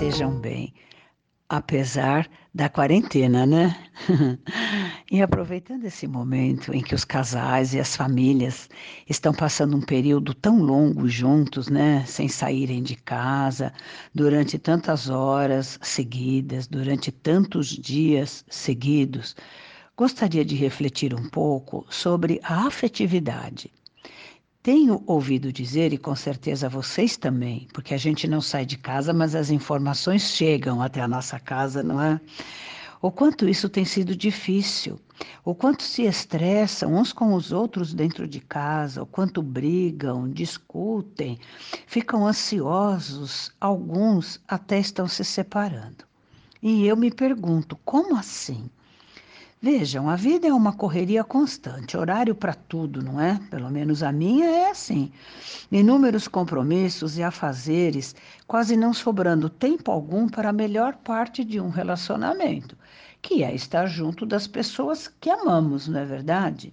estejam bem, apesar da quarentena, né? e aproveitando esse momento em que os casais e as famílias estão passando um período tão longo juntos, né? Sem saírem de casa, durante tantas horas seguidas, durante tantos dias seguidos, gostaria de refletir um pouco sobre a afetividade. Tenho ouvido dizer, e com certeza vocês também, porque a gente não sai de casa, mas as informações chegam até a nossa casa, não é? O quanto isso tem sido difícil, o quanto se estressam uns com os outros dentro de casa, o quanto brigam, discutem, ficam ansiosos, alguns até estão se separando. E eu me pergunto, como assim? Vejam, a vida é uma correria constante, horário para tudo, não é? Pelo menos a minha é assim. Inúmeros compromissos e afazeres, quase não sobrando tempo algum para a melhor parte de um relacionamento, que é estar junto das pessoas que amamos, não é verdade?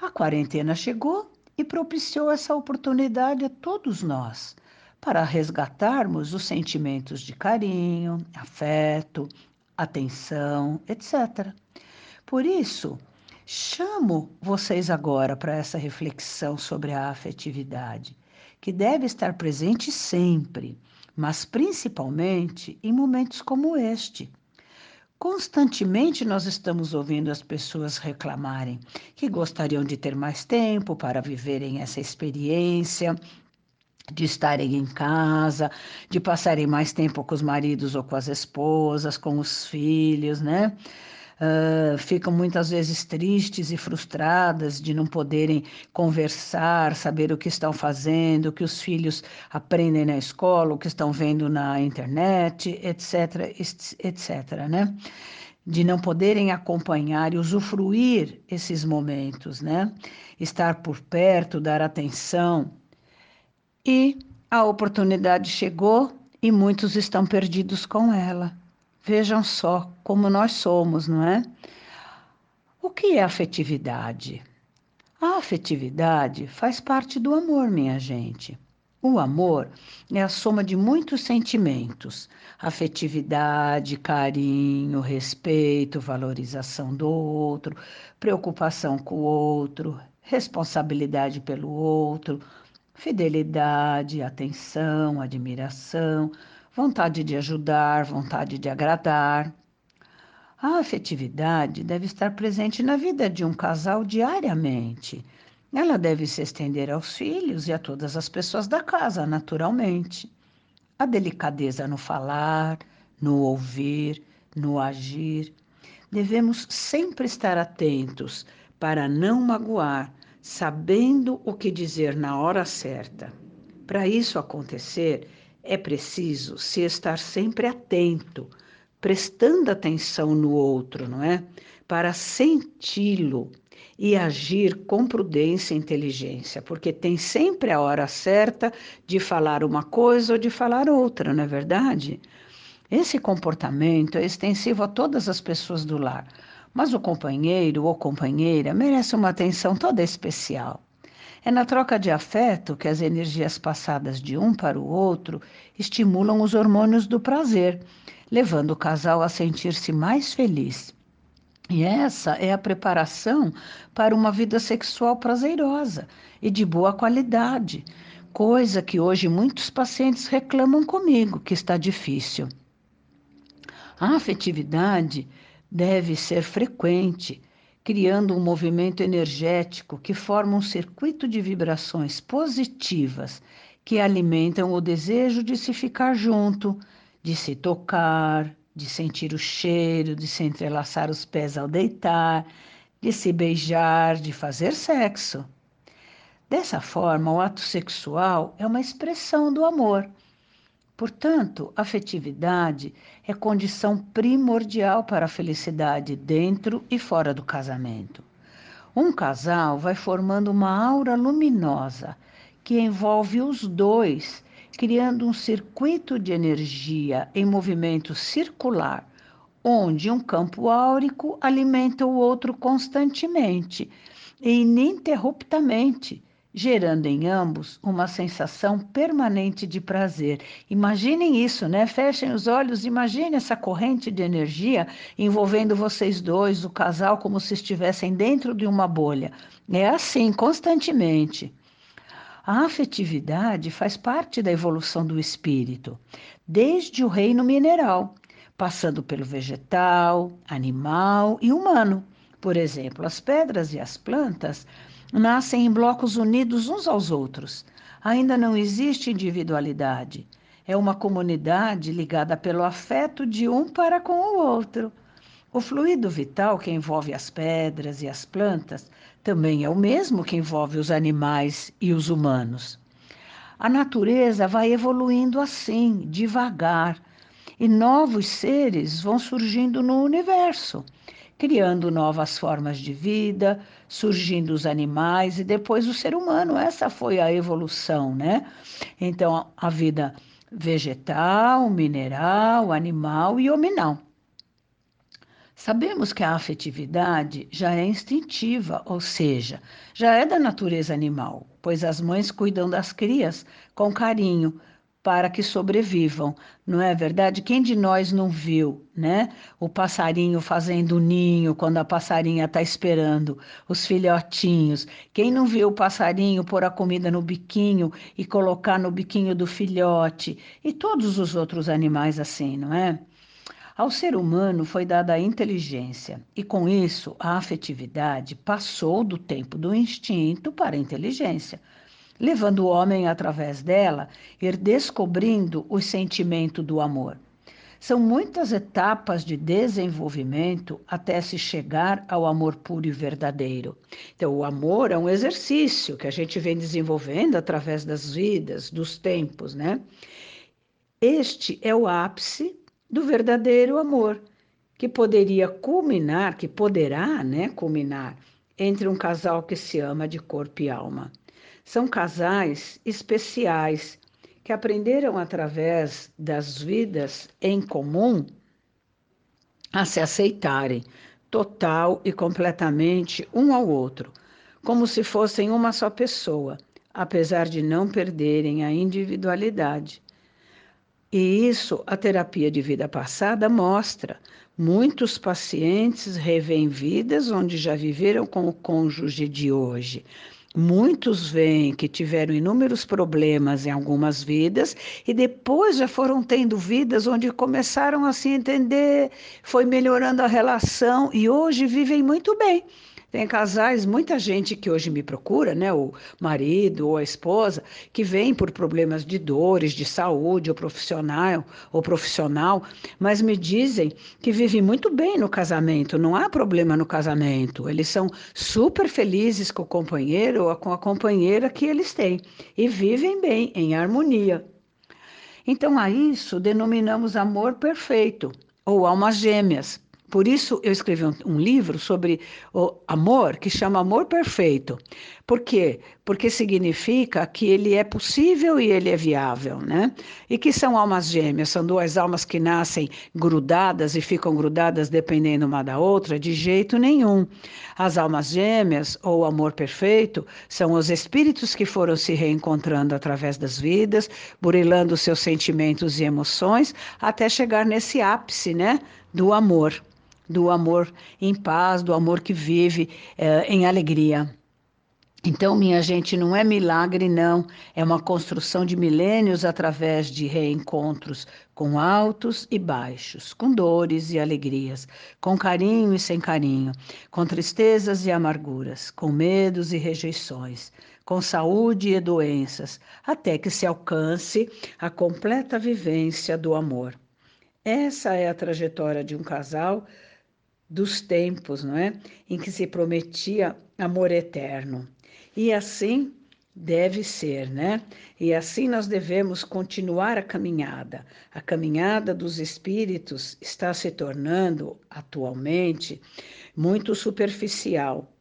A quarentena chegou e propiciou essa oportunidade a todos nós para resgatarmos os sentimentos de carinho, afeto, atenção, etc. Por isso, chamo vocês agora para essa reflexão sobre a afetividade, que deve estar presente sempre, mas principalmente em momentos como este. Constantemente nós estamos ouvindo as pessoas reclamarem que gostariam de ter mais tempo para viverem essa experiência, de estarem em casa, de passarem mais tempo com os maridos ou com as esposas, com os filhos, né? Ficam muitas vezes tristes e frustradas de não poderem conversar, saber o que estão fazendo, o que os filhos aprendem na escola, o que estão vendo na internet, etc, etc, né? de não poderem acompanhar e usufruir esses momentos, né? Estar por perto, dar atenção. E a oportunidade chegou e muitos estão perdidos com ela. Vejam só como nós somos, não é? O que é afetividade? A afetividade faz parte do amor, minha gente. O amor é a soma de muitos sentimentos: afetividade, carinho, respeito, valorização do outro, preocupação com o outro, responsabilidade pelo outro, fidelidade, atenção, admiração, vontade de ajudar, vontade de agradar. A afetividade deve estar presente na vida de um casal diariamente. Ela deve se estender aos filhos e a todas as pessoas da casa, naturalmente. A delicadeza no falar, no ouvir, no agir. Devemos sempre estar atentos para não magoar, sabendo o que dizer na hora certa. Para isso acontecer, é preciso se estar sempre atento, prestando atenção no outro, não é? Para senti-lo e agir com prudência e inteligência, porque tem sempre a hora certa de falar uma coisa ou de falar outra, não é verdade? Esse comportamento é extensivo a todas as pessoas do lar, mas o companheiro ou companheira merece uma atenção toda especial. É na troca de afeto que as energias passadas de um para o outro estimulam os hormônios do prazer, levando o casal a sentir-se mais feliz. E essa é a preparação para uma vida sexual prazerosa e de boa qualidade, coisa que hoje muitos pacientes reclamam comigo que está difícil. A afetividade deve ser frequente, criando um movimento energético que forma um circuito de vibrações positivas que alimentam o desejo de se ficar junto, de se tocar, de sentir o cheiro, de se entrelaçar os pés ao deitar, de se beijar, de fazer sexo. Dessa forma, o ato sexual é uma expressão do amor Portanto, afetividade é condição primordial para a felicidade dentro e fora do casamento. Um casal vai formando uma aura luminosa que envolve os dois, criando um circuito de energia em movimento circular, onde um campo áurico alimenta o outro constantemente e ininterruptamente, gerando em ambos uma sensação permanente de prazer. Imaginem isso, né? Fechem os olhos, imagine essa corrente de energia envolvendo vocês dois, o casal, como se estivessem dentro de uma bolha. É assim, constantemente. A afetividade faz parte da evolução do espírito, desde o reino mineral, passando pelo vegetal, animal e humano. Por exemplo, as pedras e as plantas nascem em blocos unidos uns aos outros. Ainda não existe individualidade. É uma comunidade ligada pelo afeto de um para com o outro. O fluido vital que envolve as pedras e as plantas também é o mesmo que envolve os animais e os humanos. A natureza vai evoluindo assim, devagar, e novos seres vão surgindo no universo criando novas formas de vida, surgindo os animais e depois o ser humano. Essa foi a evolução, né? Então, a vida vegetal, mineral, animal e hominal. Sabemos que a afetividade já é instintiva, ou seja, já é da natureza animal, pois as mães cuidam das crias com carinho, para que sobrevivam, não é verdade? Quem de nós não viu, né? O passarinho fazendo ninho quando a passarinha está esperando os filhotinhos. Quem não viu o passarinho pôr a comida no biquinho e colocar no biquinho do filhote? E todos os outros animais assim, não é? Ao ser humano foi dada a inteligência, e com isso a afetividade passou do tempo do instinto para a inteligência levando o homem, através dela, ir descobrindo o sentimento do amor. São muitas etapas de desenvolvimento até se chegar ao amor puro e verdadeiro. Então, o amor é um exercício que a gente vem desenvolvendo através das vidas, dos tempos, né? Este é o ápice do verdadeiro amor, que poderia culminar, que poderá, né, culminar entre um casal que se ama de corpo e alma. São casais especiais que aprenderam através das vidas em comum a se aceitarem total e completamente um ao outro, como se fossem uma só pessoa, apesar de não perderem a individualidade. E isso a terapia de vida passada mostra. Muitos pacientes revêem vidas onde já viveram com o cônjuge de hoje Muitos veem que tiveram inúmeros problemas em algumas vidas e depois já foram tendo vidas onde começaram a se entender, foi melhorando a relação e hoje vivem muito bem. Tem casais, muita gente que hoje me procura, né, o marido ou a esposa, que vem por problemas de dores, de saúde, ou profissional, ou profissional, mas me dizem que vivem muito bem no casamento, não há problema no casamento. Eles são super felizes com o companheiro ou com a companheira que eles têm e vivem bem, em harmonia. Então, a isso denominamos amor perfeito ou almas gêmeas. Por isso, eu escrevi um, um, livro sobre o amor, que chama Amor Perfeito. Por quê? Porque significa que ele é possível e ele é viável, né? E que são almas gêmeas, são duas almas que nascem grudadas e ficam grudadas dependendo uma da outra? De jeito nenhum. As almas gêmeas, ou amor perfeito, são os espíritos que foram se reencontrando através das vidas, burilando seus sentimentos e emoções, até chegar nesse ápice, né? Do amor do amor em paz, do amor que vive eh, em alegria. Então, minha gente, não é milagre, não. É uma construção de milênios através de reencontros com altos e baixos, com dores e alegrias, com carinho e sem carinho, com tristezas e amarguras, com medos e rejeições, com saúde e doenças, até que se alcance a completa vivência do amor. Essa é a trajetória de um casal dos tempos, não é? Em que se prometia amor eterno. E assim deve ser, né? E assim nós devemos continuar a caminhada. A caminhada dos espíritos está se tornando atualmente muito superficial.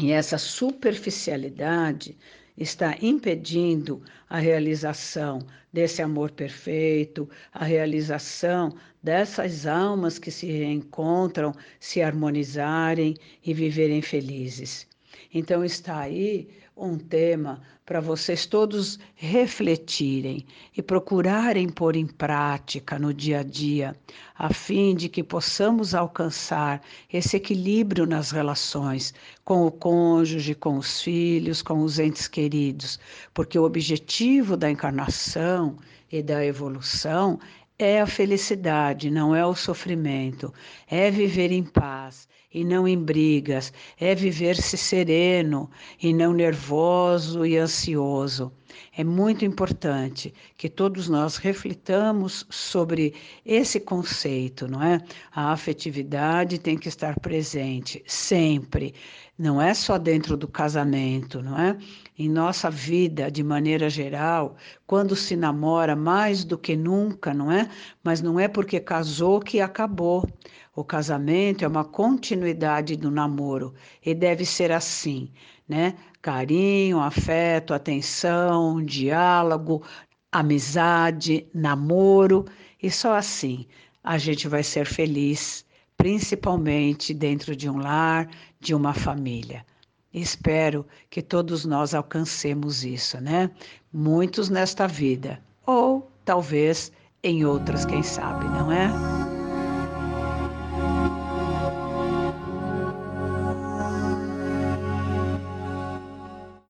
E essa superficialidade está impedindo a realização desse amor perfeito, a realização dessas almas que se reencontram, se harmonizarem e viverem felizes. Então está aí um tema para vocês todos refletirem e procurarem pôr em prática no dia a dia, a fim de que possamos alcançar esse equilíbrio nas relações com o cônjuge, com os filhos, com os entes queridos, porque o objetivo da encarnação e da evolução é a felicidade, não é o sofrimento, é viver em paz e não em brigas, é viver-se sereno e não nervoso e ansioso. É muito importante que todos nós reflitamos sobre esse conceito, não é? A afetividade tem que estar presente sempre, não é só dentro do casamento, não é? Em nossa vida, de maneira geral, quando se namora mais do que nunca, não é? Mas não é porque casou que acabou. O casamento é uma continuidade do namoro e deve ser assim, né? Carinho, afeto, atenção, diálogo, amizade, namoro, e só assim a gente vai ser feliz, principalmente dentro de um lar, de uma família. Espero que todos nós alcancemos isso, né? Muitos nesta vida, ou talvez em outras, quem sabe, não é?